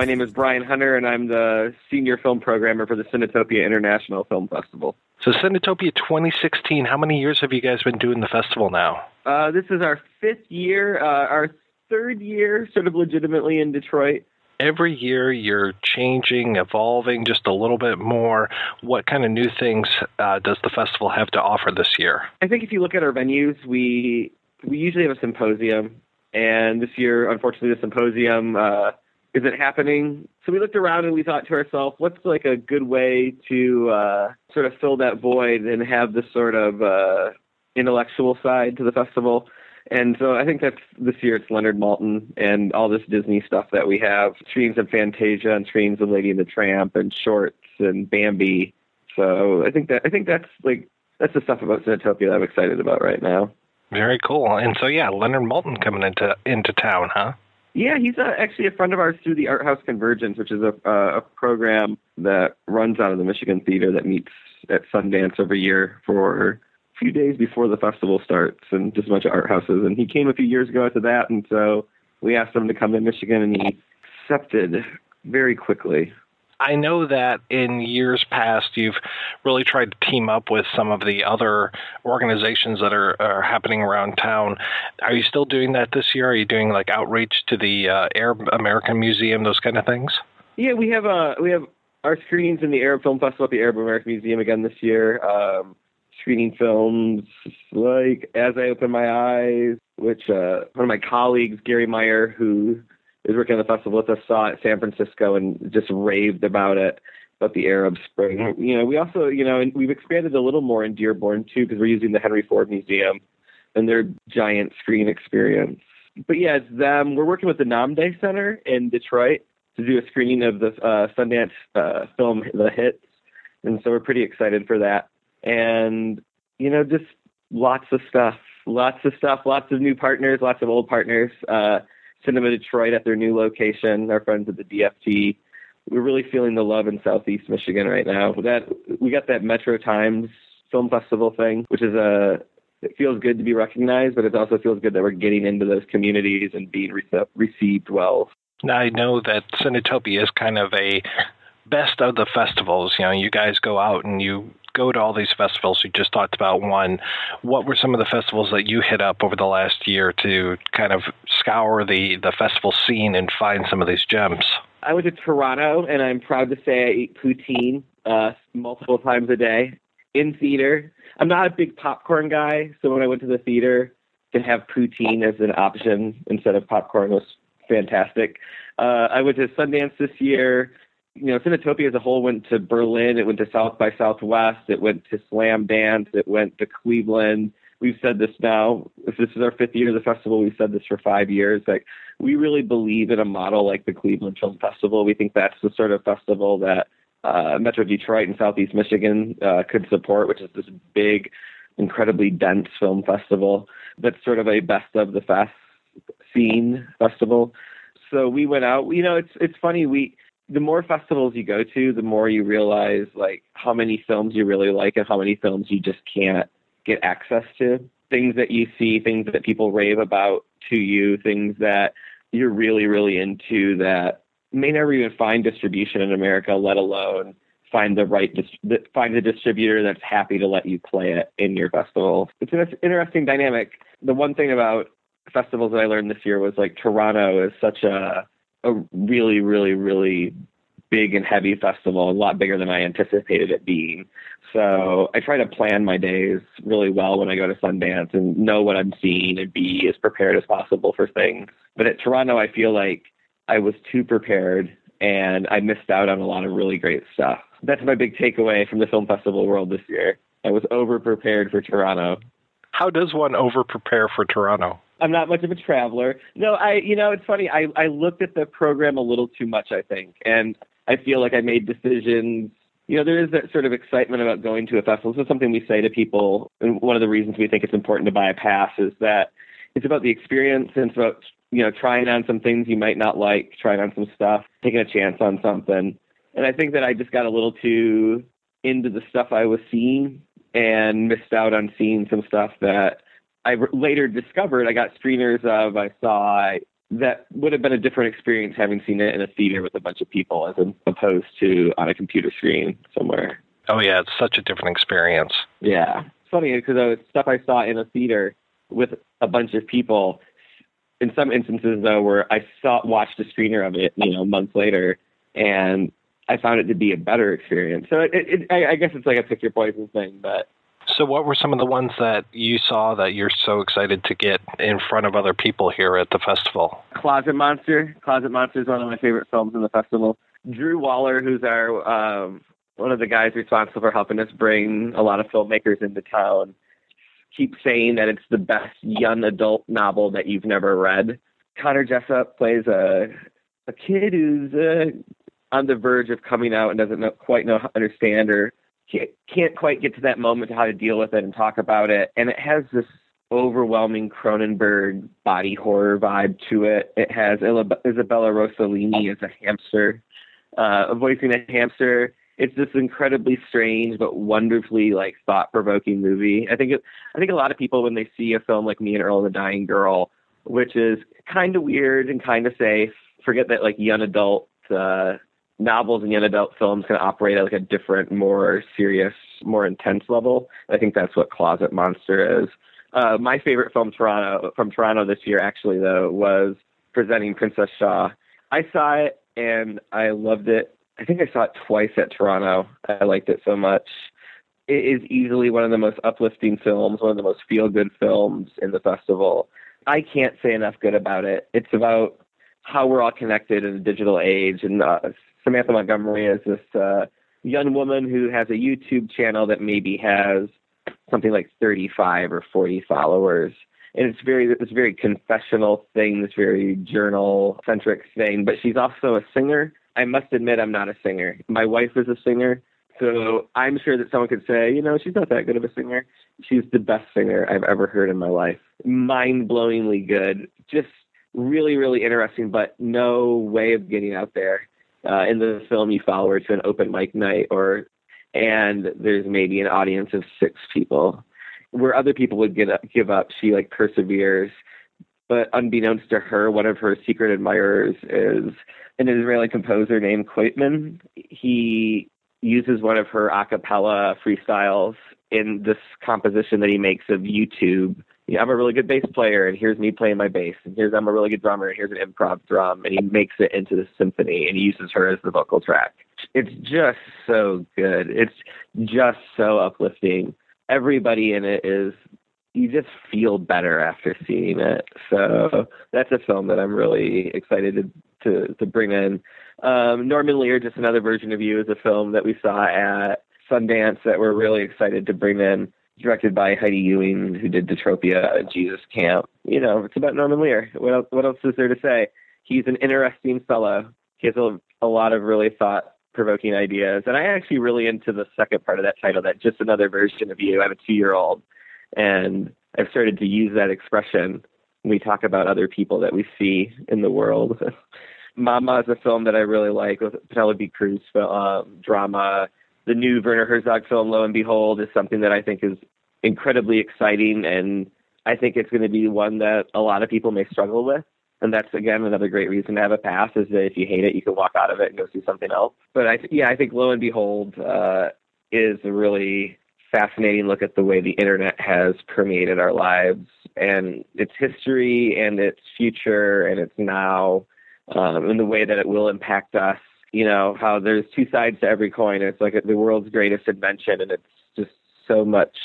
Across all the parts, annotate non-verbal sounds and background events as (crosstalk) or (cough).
My name is Brian Hunter, and I'm the senior film programmer for the Cinetopia International Film Festival. So, Cinetopia 2016, how many years have you guys been doing the festival now? Uh, this is our fifth year, uh, our third year, sort of legitimately in Detroit. Every year you're changing, evolving just a little bit more. What kind of new things uh, does the festival have to offer this year? I think if you look at our venues, we we usually have a symposium, and this year, unfortunately, the symposium uh, isn't happening. So we looked around and we thought to ourselves, what's like a good way to uh, sort of fill that void and have this sort of uh, intellectual side to the festival. And so I think that's this year it's Leonard Maltin and all this Disney stuff that we have. Screens of Fantasia and screens of Lady and the Tramp and shorts and Bambi. So I think that I think that's like that's the stuff about Cinetopia that I'm excited about right now. Very cool. And so yeah, Leonard Maltin coming into into town, huh? Yeah, he's uh, actually a friend of ours through the Art House Convergence, which is a, uh, a program that runs out of the Michigan Theater that meets at Sundance every year for a few days before the festival starts, and just a bunch of art houses. And he came a few years ago to that, and so we asked him to come to Michigan, and he accepted very quickly. I know that in years past you've really tried to team up with some of the other organizations that are, are happening around town. Are you still doing that this year? Are you doing like outreach to the uh, Arab American Museum, those kind of things? Yeah, we have uh, we have our screenings in the Arab Film Festival at the Arab American Museum again this year. Um, screening films like As I Open My Eyes, which uh, one of my colleagues, Gary Meyer, who is working on the festival with us, saw it San Francisco and just raved about it, about the Arab Spring. You know, we also, you know, and we've expanded a little more in Dearborn too because we're using the Henry Ford Museum and their giant screen experience. But yeah, it's them. We're working with the Namdai Center in Detroit to do a screening of the uh, Sundance uh, film The Hits, and so we're pretty excited for that. And you know, just lots of stuff, lots of stuff, lots of new partners, lots of old partners. Uh, Cinema Detroit at their new location, our friends at the DFT. We're really feeling the love in Southeast Michigan right now. That we got that Metro Times Film Festival thing, which is a it feels good to be recognized, but it also feels good that we're getting into those communities and being rece- received well. Now, I know that Cinetopia is kind of a best of the festivals. You know, you guys go out and you go to all these festivals. You just talked about one. What were some of the festivals that you hit up over the last year to kind of scour the, the festival scene and find some of these gems? I went to Toronto, and I'm proud to say I ate poutine uh, multiple times a day in theater. I'm not a big popcorn guy, so when I went to the theater, to have poutine as an option instead of popcorn was fantastic. Uh, I went to Sundance this year you know, Cinetopia as a whole went to Berlin, it went to South by Southwest, it went to Slamdance, it went to Cleveland. We've said this now. If this is our fifth year of the festival, we've said this for five years. Like we really believe in a model like the Cleveland Film Festival. We think that's the sort of festival that uh, Metro Detroit and Southeast Michigan uh, could support, which is this big, incredibly dense film festival that's sort of a best of the fest scene festival. So we went out. You know, it's it's funny. We the more festivals you go to, the more you realize like how many films you really like and how many films you just can't get access to. Things that you see, things that people rave about to you, things that you're really, really into that may never even find distribution in America, let alone find the right find the distributor that's happy to let you play it in your festival. It's an interesting dynamic. The one thing about festivals that I learned this year was like Toronto is such a a really, really, really big and heavy festival, a lot bigger than I anticipated it being. So I try to plan my days really well when I go to Sundance and know what I'm seeing and be as prepared as possible for things. But at Toronto, I feel like I was too prepared and I missed out on a lot of really great stuff. That's my big takeaway from the film festival world this year. I was over prepared for Toronto. How does one over prepare for Toronto? I'm not much of a traveler. No, I you know it's funny. I I looked at the program a little too much, I think, and I feel like I made decisions. You know, there is that sort of excitement about going to a festival. This is something we say to people, and one of the reasons we think it's important to buy a pass is that it's about the experience and it's about you know trying on some things you might not like, trying on some stuff, taking a chance on something. And I think that I just got a little too into the stuff I was seeing and missed out on seeing some stuff that I later discovered I got screeners of, I saw that would have been a different experience having seen it in a theater with a bunch of people as opposed to on a computer screen somewhere. Oh yeah, it's such a different experience. Yeah, it's funny because the stuff I saw in a theater with a bunch of people. In some instances, though, where I saw watched a screener of it, you know, months later, and I found it to be a better experience. So it, it, I, I guess it's like a pick your poison thing, but so, what were some of the ones that you saw that you're so excited to get in front of other people here at the festival? Closet Monster. Closet Monster is one of my favorite films in the festival. Drew Waller, who's our um, one of the guys responsible for helping us bring a lot of filmmakers into town, keeps saying that it's the best young adult novel that you've never read. Connor Jessup plays a a kid who's uh, on the verge of coming out and doesn't know, quite know understand or can't quite get to that moment to how to deal with it and talk about it. And it has this overwhelming Cronenberg body horror vibe to it. It has Isabella Rossellini as a hamster, uh, voicing a hamster. It's this incredibly strange but wonderfully like thought provoking movie. I think it, I think a lot of people when they see a film like Me and Earl and the Dying Girl, which is kind of weird and kind of safe, forget that like young adult uh, novels and young adult films can operate at like a different, more serious, more intense level. I think that's what Closet Monster is. Uh, my favorite film Toronto from Toronto this year, actually, though, was presenting Princess Shaw. I saw it and I loved it. I think I saw it twice at Toronto. I liked it so much. It is easily one of the most uplifting films, one of the most feel good films in the festival. I can't say enough good about it. It's about how we're all connected in a digital age and uh, Samantha Montgomery is this uh, young woman who has a YouTube channel that maybe has something like 35 or 40 followers. And it's very this very confessional thing, this very journal centric thing. But she's also a singer. I must admit, I'm not a singer. My wife is a singer, so I'm sure that someone could say, you know, she's not that good of a singer. She's the best singer I've ever heard in my life. Mind blowingly good. Just really, really interesting, but no way of getting out there uh, in the film you follow her to an open mic night or and there's maybe an audience of six people where other people would get up, give up. She like perseveres. But unbeknownst to her one of her secret admirers is an israeli composer named Kutiman. he uses one of her a cappella freestyles in this composition that he makes of youtube yeah, I'm a really good bass player, and here's me playing my bass, and here's I'm a really good drummer, and here's an improv drum, and he makes it into the symphony, and he uses her as the vocal track. It's just so good. It's just so uplifting. Everybody in it is you just feel better after seeing it. So that's a film that I'm really excited to to, to bring in. Um, Norman Lear, just another version of you, is a film that we saw at Sundance that we're really excited to bring in directed by Heidi Ewing, who did Detropia Jesus Camp. You know, it's about Norman Lear. What else, what else is there to say? He's an interesting fellow. He has a, a lot of really thought provoking ideas. And I actually really into the second part of that title, that just another version of you. I have a two year old and I've started to use that expression when we talk about other people that we see in the world. (laughs) Mama is a film that I really like with Penelope Cruz um, drama the new Werner Herzog film, lo and behold, is something that I think is incredibly exciting, and I think it's going to be one that a lot of people may struggle with. And that's again another great reason to have a pass is that if you hate it, you can walk out of it and go see something else. But I, yeah, I think lo and behold uh, is a really fascinating look at the way the internet has permeated our lives and its history and its future and its now, um, and the way that it will impact us you know how there's two sides to every coin. It's like the world's greatest invention, and it's just so much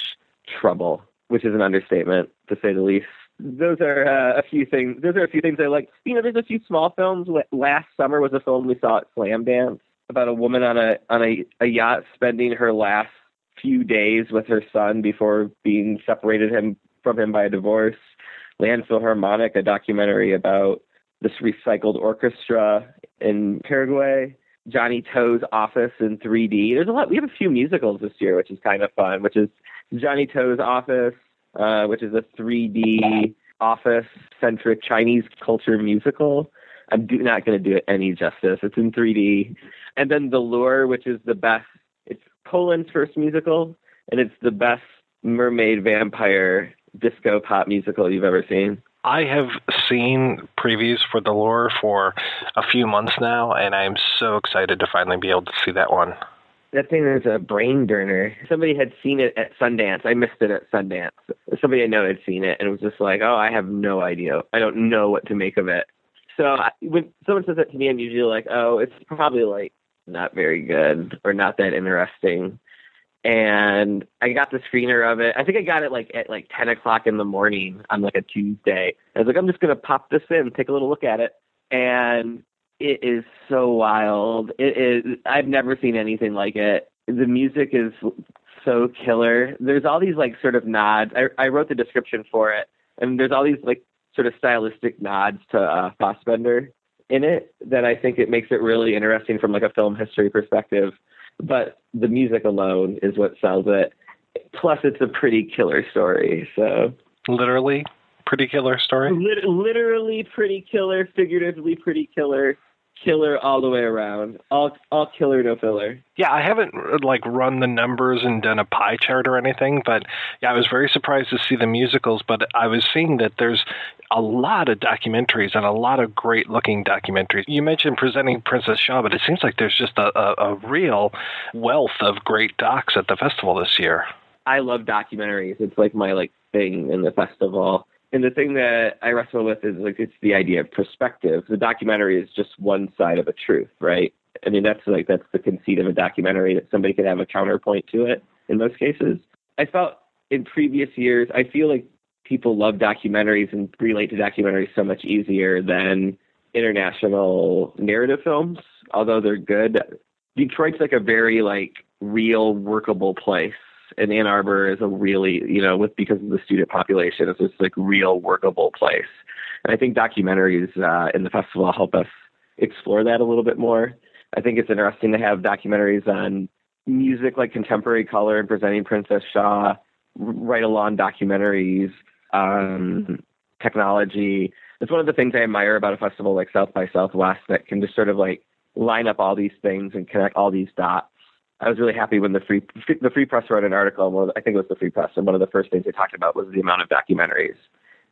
trouble, which is an understatement to say the least. Those are uh, a few things. Those are a few things I like. You know, there's a few small films. Last summer was a film we saw at Slamdance about a woman on a on a, a yacht spending her last few days with her son before being separated him from him by a divorce. Landfill Harmonic, a documentary about this recycled orchestra in Paraguay. Johnnie To's Office in 3D. There's a lot. We have a few musicals this year, which is kind of fun. Which is Johnnie To's Office, uh, which is a 3D office-centric Chinese culture musical. I'm do, not going to do it any justice. It's in 3D, and then The Lure, which is the best. It's Poland's first musical, and it's the best mermaid vampire disco pop musical you've ever seen. I have seen previews for The Lure for a few months now, and I'm so excited to finally be able to see that one. That thing is a brain burner. Somebody had seen it at Sundance. I missed it at Sundance. Somebody I know had seen it, and was just like, oh, I have no idea. I don't know what to make of it. So when someone says that to me, I'm usually like, oh, it's probably like not very good or not that interesting and I got the screener of it. I think I got it like at like ten o'clock in the morning on like a Tuesday. I was like, I'm just gonna pop this in, take a little look at it, and it is so wild. It is. I've never seen anything like it. The music is so killer. There's all these like sort of nods. I, I wrote the description for it, and there's all these like sort of stylistic nods to uh, Fassbinder in it that I think it makes it really interesting from like a film history perspective but the music alone is what sells it. Plus, it's a pretty killer story. So literally, pretty killer story. literally pretty killer, figuratively pretty killer killer all the way around. All all killer, no filler. Yeah, I haven't like run the numbers and done a pie chart or anything, but yeah, I was very surprised to see the musicals. But I was seeing that there's a lot of documentaries and a lot of great looking documentaries. You mentioned presenting Princess Shaw, but it seems like there's just a, a, a real wealth of great docs at the festival this year. I love documentaries. It's like my like thing in the festival and the thing that I wrestle with is like it's the idea of perspective. The documentary is just one side of a truth, right? I mean that's like that's the conceit of a documentary that somebody could have a counterpoint to it in most cases. I felt in previous years I feel like people love documentaries and relate to documentaries so much easier than international narrative films, although they're good. Detroit's like a very like real workable place and Ann Arbor is a really, you know, with because of the student population, it's just like real workable place. And I think documentaries uh, in the festival help us explore that a little bit more. I think it's interesting to have documentaries on music like contemporary color and presenting Princess Shaw, right along documentaries on technology. It's one of the things I admire about a festival like South by Southwest that can just sort of like line up all these things and connect all these dots I was really happy when the free the Free Press wrote an article. I think it was the Free Press, and one of the first things they talked about was the amount of documentaries.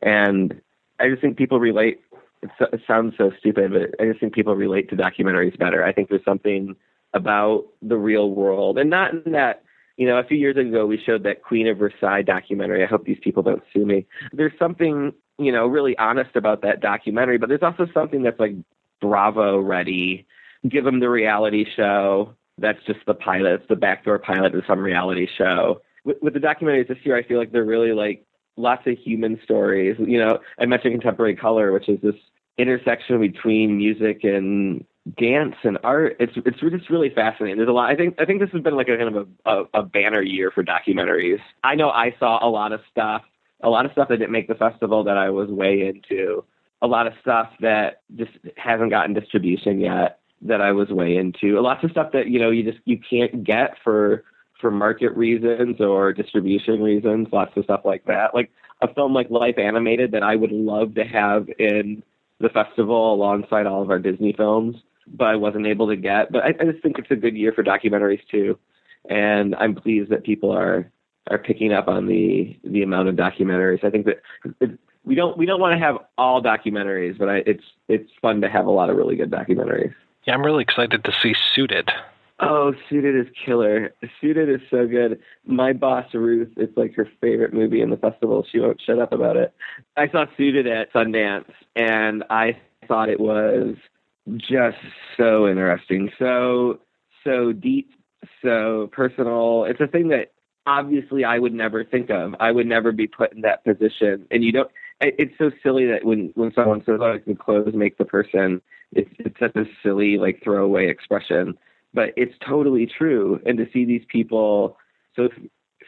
And I just think people relate. it sounds so stupid, but I just think people relate to documentaries better. I think there's something about the real world, and not in that. You know, a few years ago we showed that Queen of Versailles documentary. I hope these people don't sue me. There's something you know really honest about that documentary, but there's also something that's like Bravo ready. Give them the reality show that's just the pilot. It's the backdoor pilot of some reality show. With, with the documentaries this year, I feel like they're really like lots of human stories. You know, I mentioned contemporary color, which is this intersection between music and dance and art. It's it's just really fascinating. There's a lot. I think I think this has been like a kind of a, a, a banner year for documentaries. I know I saw a lot of stuff, a lot of stuff that didn't make the festival that I was way into. A lot of stuff that just hasn't gotten distribution yet that I was way into. Lots of stuff that you know you just you can't get for for market reasons or distribution reasons. Lots of stuff like that. Like a film like Life Animated that I would love to have in the festival alongside all of our Disney films, but I wasn't able to get. But I, I just think it's a good year for documentaries too, and I'm pleased that people are are picking up on the the amount of documentaries. I think that it, we don't we don't want to have all documentaries, but I, it's it's fun to have a lot of really good documentaries. Yeah, I'm really excited to see Suited. Oh, Suited is killer. Suited is so good. My boss Ruth, it's like her favorite movie in the festival. She won't shut up about it. I saw Suited at Sundance, and I thought it was just so interesting, so so deep, so personal. It's a thing that obviously I would never think of. I would never be put in that position, and you don't. It's so silly that when when someone says, "Oh, the clothes make the person," it's, it's such a silly like throwaway expression, but it's totally true. And to see these people, so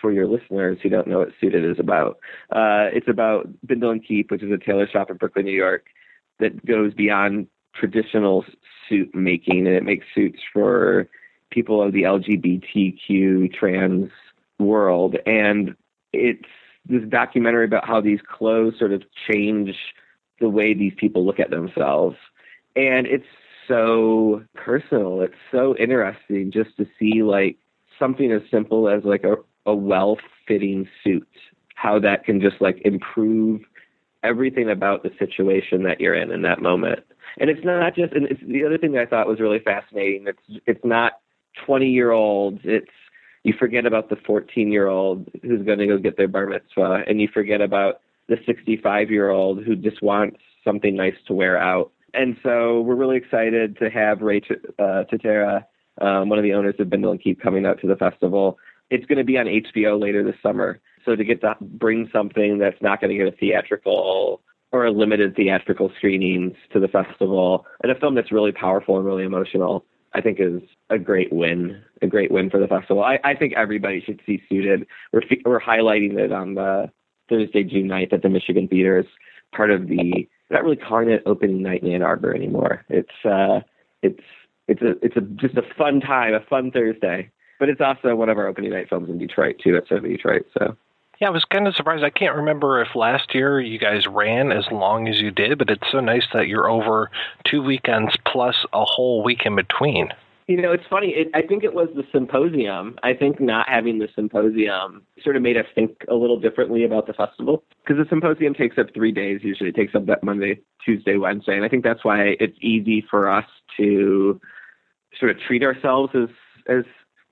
for your listeners who don't know what Suited is about. Uh, it's about Bindle and Keep, which is a tailor shop in Brooklyn, New York, that goes beyond traditional suit making, and it makes suits for people of the LGBTQ trans world. And it's this documentary about how these clothes sort of change the way these people look at themselves. And it's so personal. It's so interesting just to see like something as simple as like a, a well fitting suit, how that can just like improve everything about the situation that you're in in that moment. And it's not just, and it's the other thing that I thought was really fascinating. It's, it's not 20 year olds. It's, you forget about the 14 year old who's going to go get their bar mitzvah and you forget about the 65 year old who just wants something nice to wear out. And so we're really excited to have Ray uh, Tutera, um, one of the owners of Bindle and Keep, coming out to the festival. It's going to be on HBO later this summer. So to get to bring something that's not going to get a theatrical or a limited theatrical screenings to the festival, and a film that's really powerful and really emotional, I think is a great win, a great win for the festival. I, I think everybody should see Suited. We're we're highlighting it on the Thursday, June 9th at the Michigan Theater as part of the not really calling it opening night in Ann Arbor anymore. It's uh, it's it's a it's a just a fun time, a fun Thursday. But it's also one of our opening night films in Detroit too, at Cinema Detroit. So yeah, I was kind of surprised. I can't remember if last year you guys ran as long as you did, but it's so nice that you're over two weekends plus a whole week in between. You know, it's funny. It, I think it was the symposium. I think not having the symposium sort of made us think a little differently about the festival because the symposium takes up three days. Usually, it takes up that Monday, Tuesday, Wednesday, and I think that's why it's easy for us to sort of treat ourselves as as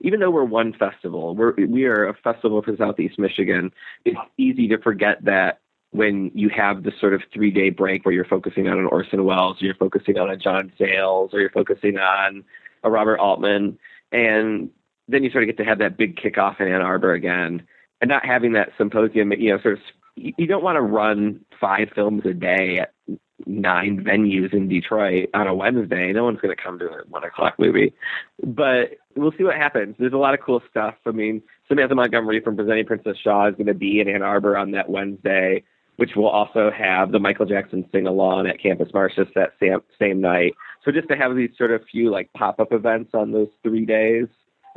even though we're one festival, we're we are a festival for Southeast Michigan. It's easy to forget that when you have this sort of three day break where you're focusing on an Orson Welles, or you're focusing on a John Sayles, or you're focusing on a Robert Altman, and then you sort of get to have that big kickoff in Ann Arbor again, and not having that symposium. You know, sort of you don't want to run five films a day at nine venues in Detroit on a Wednesday. No one's going to come to a one o'clock movie, but we'll see what happens. There's a lot of cool stuff. I mean, Samantha Montgomery from Presenting Princess Shaw is going to be in Ann Arbor on that Wednesday, which will also have the Michael Jackson sing along at Campus Martius that same, same night. So just to have these sort of few like pop up events on those three days,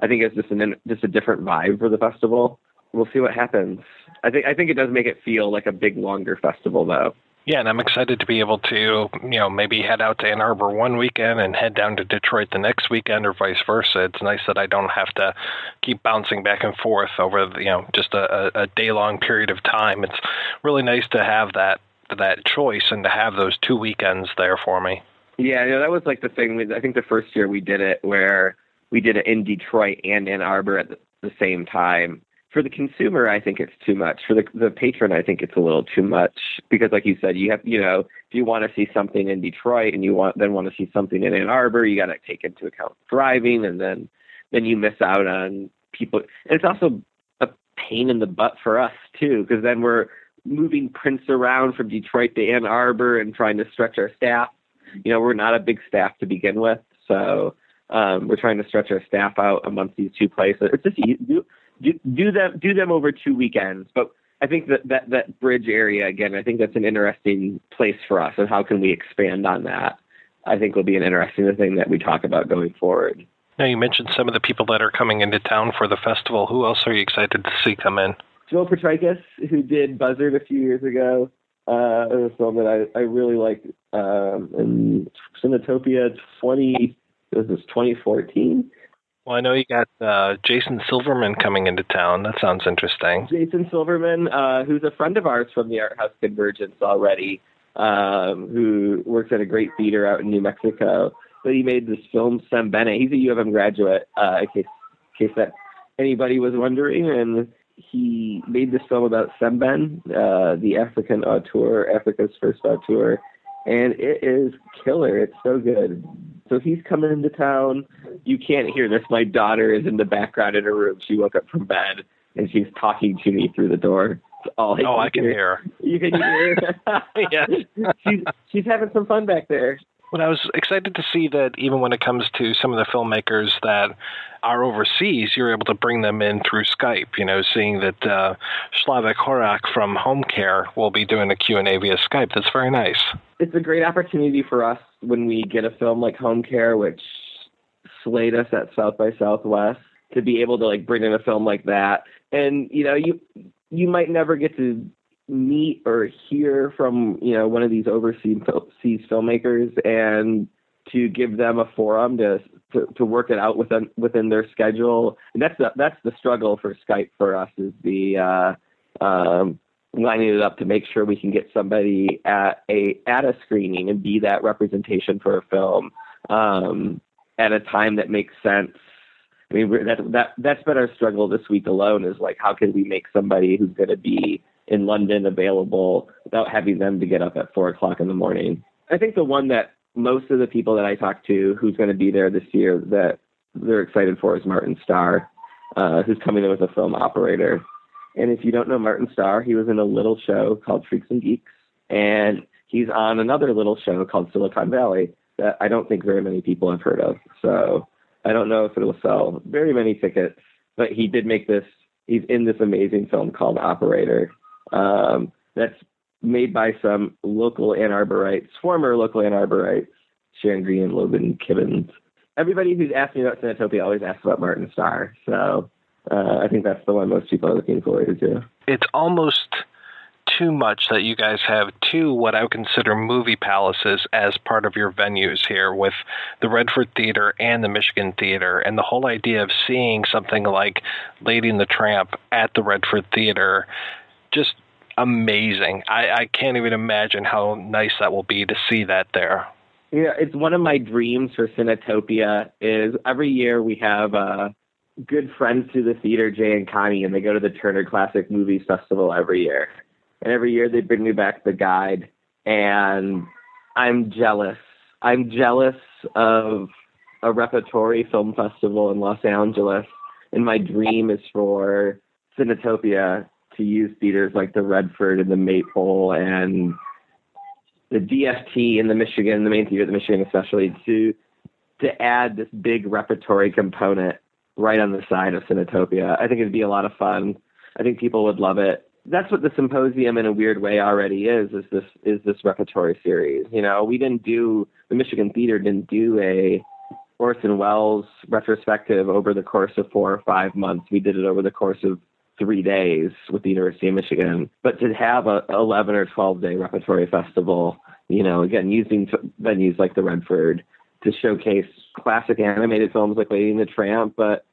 I think it's just an just a different vibe for the festival. We'll see what happens. I think I think it does make it feel like a big longer festival though. Yeah, and I'm excited to be able to, you know, maybe head out to Ann Arbor one weekend and head down to Detroit the next weekend, or vice versa. It's nice that I don't have to keep bouncing back and forth over, the, you know, just a, a day long period of time. It's really nice to have that that choice and to have those two weekends there for me. Yeah, you know, that was like the thing. I think the first year we did it, where we did it in Detroit and Ann Arbor at the same time. For the consumer, I think it's too much. For the the patron, I think it's a little too much because, like you said, you have you know if you want to see something in Detroit and you want then want to see something in Ann Arbor, you got to take into account driving, and then then you miss out on people. And it's also a pain in the butt for us too because then we're moving prints around from Detroit to Ann Arbor and trying to stretch our staff you know, we're not a big staff to begin with, so um, we're trying to stretch our staff out amongst these two places. It's just do, do, do them do them over two weekends, but I think that, that that bridge area again, I think that's an interesting place for us, and how can we expand on that? I think will be an interesting thing that we talk about going forward. Now you mentioned some of the people that are coming into town for the festival. Who else are you excited to see come in? Joel Potrykus, who did Buzzard a few years ago, uh, a film that I, I really liked um, in Cinetopia 20, this is 2014. Well, I know you got uh, Jason Silverman coming into town. That sounds interesting. Jason Silverman, uh, who's a friend of ours from the Art House Convergence already, um, who works at a great theater out in New Mexico. But he made this film, Sembene. He's a U of M graduate, uh, in case, in case that anybody was wondering. And he made this film about Sembene, uh, the African auteur, Africa's first auteur, and it is killer. It's so good. So he's coming into town. You can't hear this. My daughter is in the background in her room. She woke up from bed and she's talking to me through the door. All I oh, I can hear. You can hear. (laughs) (laughs) yeah, she's she's having some fun back there. Well, I was excited to see that even when it comes to some of the filmmakers that are overseas, you're able to bring them in through Skype. You know, seeing that uh, Slavek Horak from Home Care will be doing a Q&A via Skype. That's very nice. It's a great opportunity for us when we get a film like Home Care, which slayed us at South by Southwest, to be able to like bring in a film like that. And you know, you you might never get to meet or hear from you know one of these overseas filmmakers and to give them a forum to to, to work it out within within their schedule. And that's the that's the struggle for Skype for us is the uh, um, lining it up to make sure we can get somebody at a at a screening and be that representation for a film um, at a time that makes sense. I mean, that that that's been our struggle this week alone. Is like, how can we make somebody who's going to be in London available without having them to get up at four o'clock in the morning. I think the one that most of the people that I talk to who's going to be there this year that they're excited for is Martin Starr, uh, who's coming in with a film operator. And if you don't know Martin Starr, he was in a little show called Freaks and Geeks, and he's on another little show called Silicon Valley that I don't think very many people have heard of. So I don't know if it will sell very many tickets, but he did make this. He's in this amazing film called Operator, um, that's made by some local Ann Arborites, former local Ann Arborites, Sharon Green Logan Kibens. Everybody who's asked me about Cinetopia always asks about Martin Starr. So uh, I think that's the one most people are looking forward to. It's almost too much that you guys have two what I would consider movie palaces as part of your venues here with the Redford Theater and the Michigan Theater. And the whole idea of seeing something like Lady and the Tramp at the Redford Theater just amazing. I, I can't even imagine how nice that will be to see that there. Yeah, it's one of my dreams for Cinetopia. Is every year we have uh, good friends through the theater, Jay and Connie, and they go to the Turner Classic Movies Festival every year. And every year they bring me back the guide, and I'm jealous. I'm jealous of a repertory film festival in Los Angeles, and my dream is for Cinetopia to use theaters like the Redford and the Maple and the DFT in the Michigan, the main theater, the Michigan especially, to to add this big repertory component right on the side of Cinetopia. I think it'd be a lot of fun. I think people would love it. That's what the symposium in a weird way already is, is this is this repertory series. You know, we didn't do the Michigan Theater didn't do a Orson Welles retrospective over the course of four or five months. We did it over the course of three days with the University of Michigan, but to have a 11 or 12 day repertory festival, you know, again, using venues like the Redford to showcase classic animated films like Lady and the Tramp, but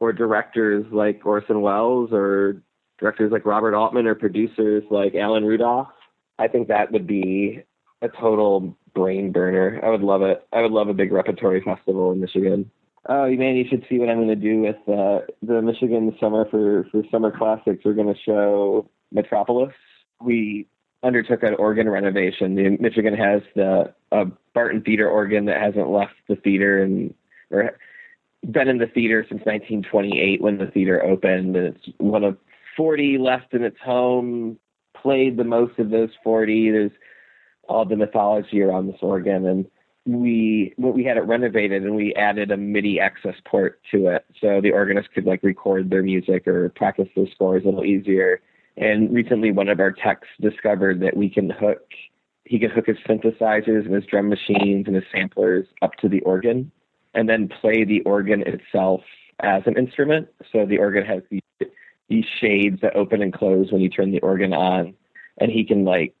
or directors like Orson Welles or directors like Robert Altman or producers like Alan Rudolph. I think that would be a total brain burner. I would love it. I would love a big repertory festival in Michigan. Oh you man, you should see what I'm going to do with uh, the Michigan Summer for for Summer Classics. We're going to show Metropolis. We undertook an organ renovation. The, Michigan has the uh, Barton Theater organ that hasn't left the theater and or been in the theater since 1928 when the theater opened. And it's one of 40 left in its home. Played the most of those 40. There's all the mythology around this organ and we we had it renovated and we added a MIDI access port to it, so the organist could like record their music or practice their scores a little easier. And recently, one of our techs discovered that we can hook he could hook his synthesizers and his drum machines and his samplers up to the organ, and then play the organ itself as an instrument. So the organ has these these shades that open and close when you turn the organ on, and he can like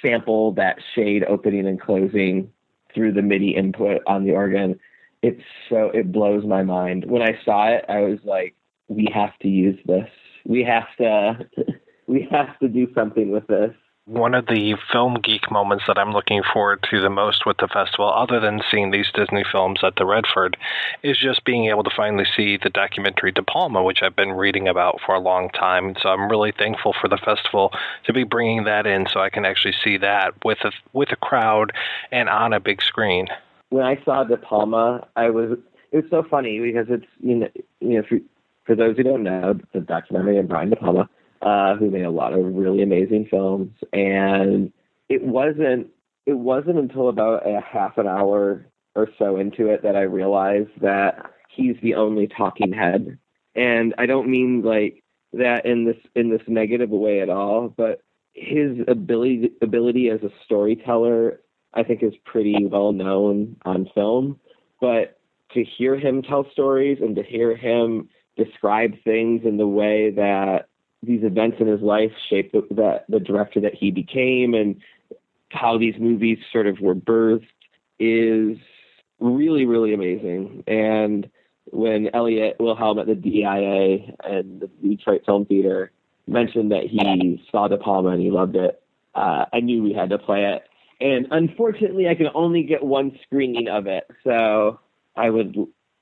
sample that shade opening and closing through the MIDI input on the organ. It's so it blows my mind. When I saw it, I was like, we have to use this. We have to (laughs) we have to do something with this one of the film geek moments that I'm looking forward to the most with the festival, other than seeing these Disney films at the Redford, is just being able to finally see the documentary De Palma, which I've been reading about for a long time. So I'm really thankful for the festival to be bringing that in, so I can actually see that with a with a crowd and on a big screen. When I saw De Palma, I was it was so funny because it's you know you know for, for those who don't know the documentary of Brian De Palma uh, who made a lot of really amazing films. And it wasn't it wasn't until about a half an hour or so into it that I realized that he's the only talking head. And I don't mean like that in this in this negative way at all, but his ability ability as a storyteller I think is pretty well known on film. But to hear him tell stories and to hear him describe things in the way that these events in his life shaped the, that the director that he became and how these movies sort of were birthed is really really amazing and when Elliott Wilhelm at the DIA and the Detroit Film Theater mentioned that he saw De Palma and he loved it, uh, I knew we had to play it. And unfortunately, I can only get one screening of it. So I would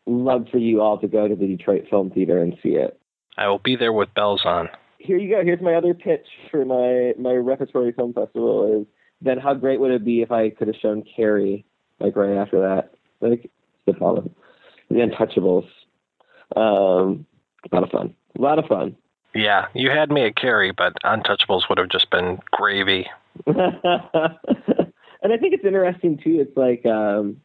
love for you all to go to the Detroit Film Theater and see it. I will be there with bells on. Here you go. Here's my other pitch for my my repertory film festival. Is then how great would it be if I could have shown Carrie like right after that? Like De Palma, the Untouchables. Um, a lot of fun. A lot of fun. Yeah, you had me at Carrie, but Untouchables would have just been gravy. (laughs) and I think it's interesting too. It's like um,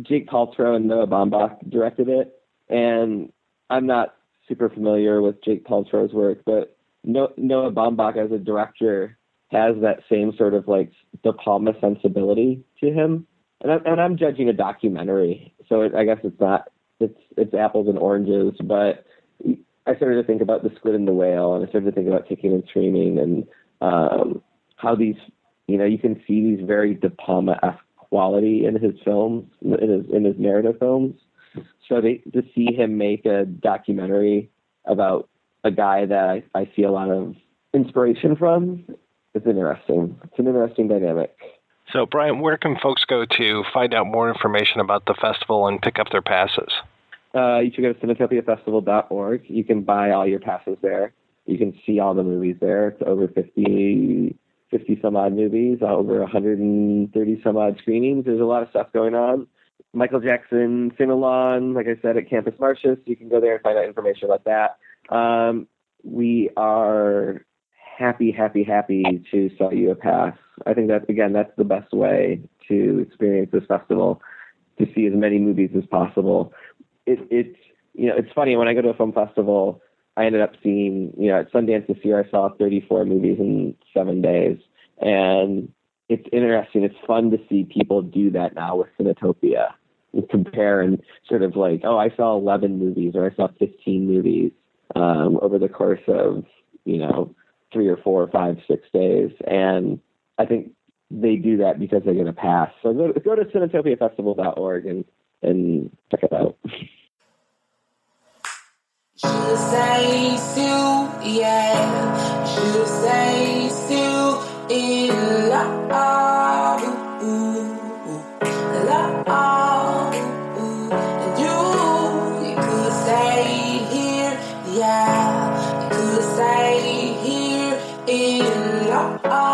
Jake Paltrow and Noah Baumbach directed it, and I'm not super familiar with Jake Paltrow's work, but Noah Baumbach as a director has that same sort of like De Palma sensibility to him. And I'm, and I'm judging a documentary, so it, I guess it's not it's it's apples and oranges, but I started to think about the squid and the whale, and I started to think about kicking and screaming, and um, how these, you know, you can see these very De Palma-esque quality in his films, in his in his narrative films. So to to see him make a documentary about a guy that I, I see a lot of inspiration from, it's interesting. It's an interesting dynamic. So, Brian, where can folks go to find out more information about the festival and pick up their passes? Uh, you should go to cinetopiafestival.org. You can buy all your passes there. You can see all the movies there. It's over 50, 50 some odd movies, over 130 some odd screenings. There's a lot of stuff going on. Michael Jackson Sing-Along, like I said, at Campus Martius. You can go there and find out information about that. Um, we are happy, happy, happy to sell you a pass. I think that, again, that's the best way to experience this festival, to see as many movies as possible it, it's you know it's funny when I go to a film festival, I ended up seeing you know at Sundance this year I saw 34 movies in seven days, and it's interesting. It's fun to see people do that now with Cinetopia and compare and sort of like oh I saw 11 movies or I saw 15 movies um, over the course of you know three or four or five six days, and I think they do that because they get a pass. So go, go to cinetopiafestival.org and and check it out. Should say Sue, yeah. Should say Sue in love. In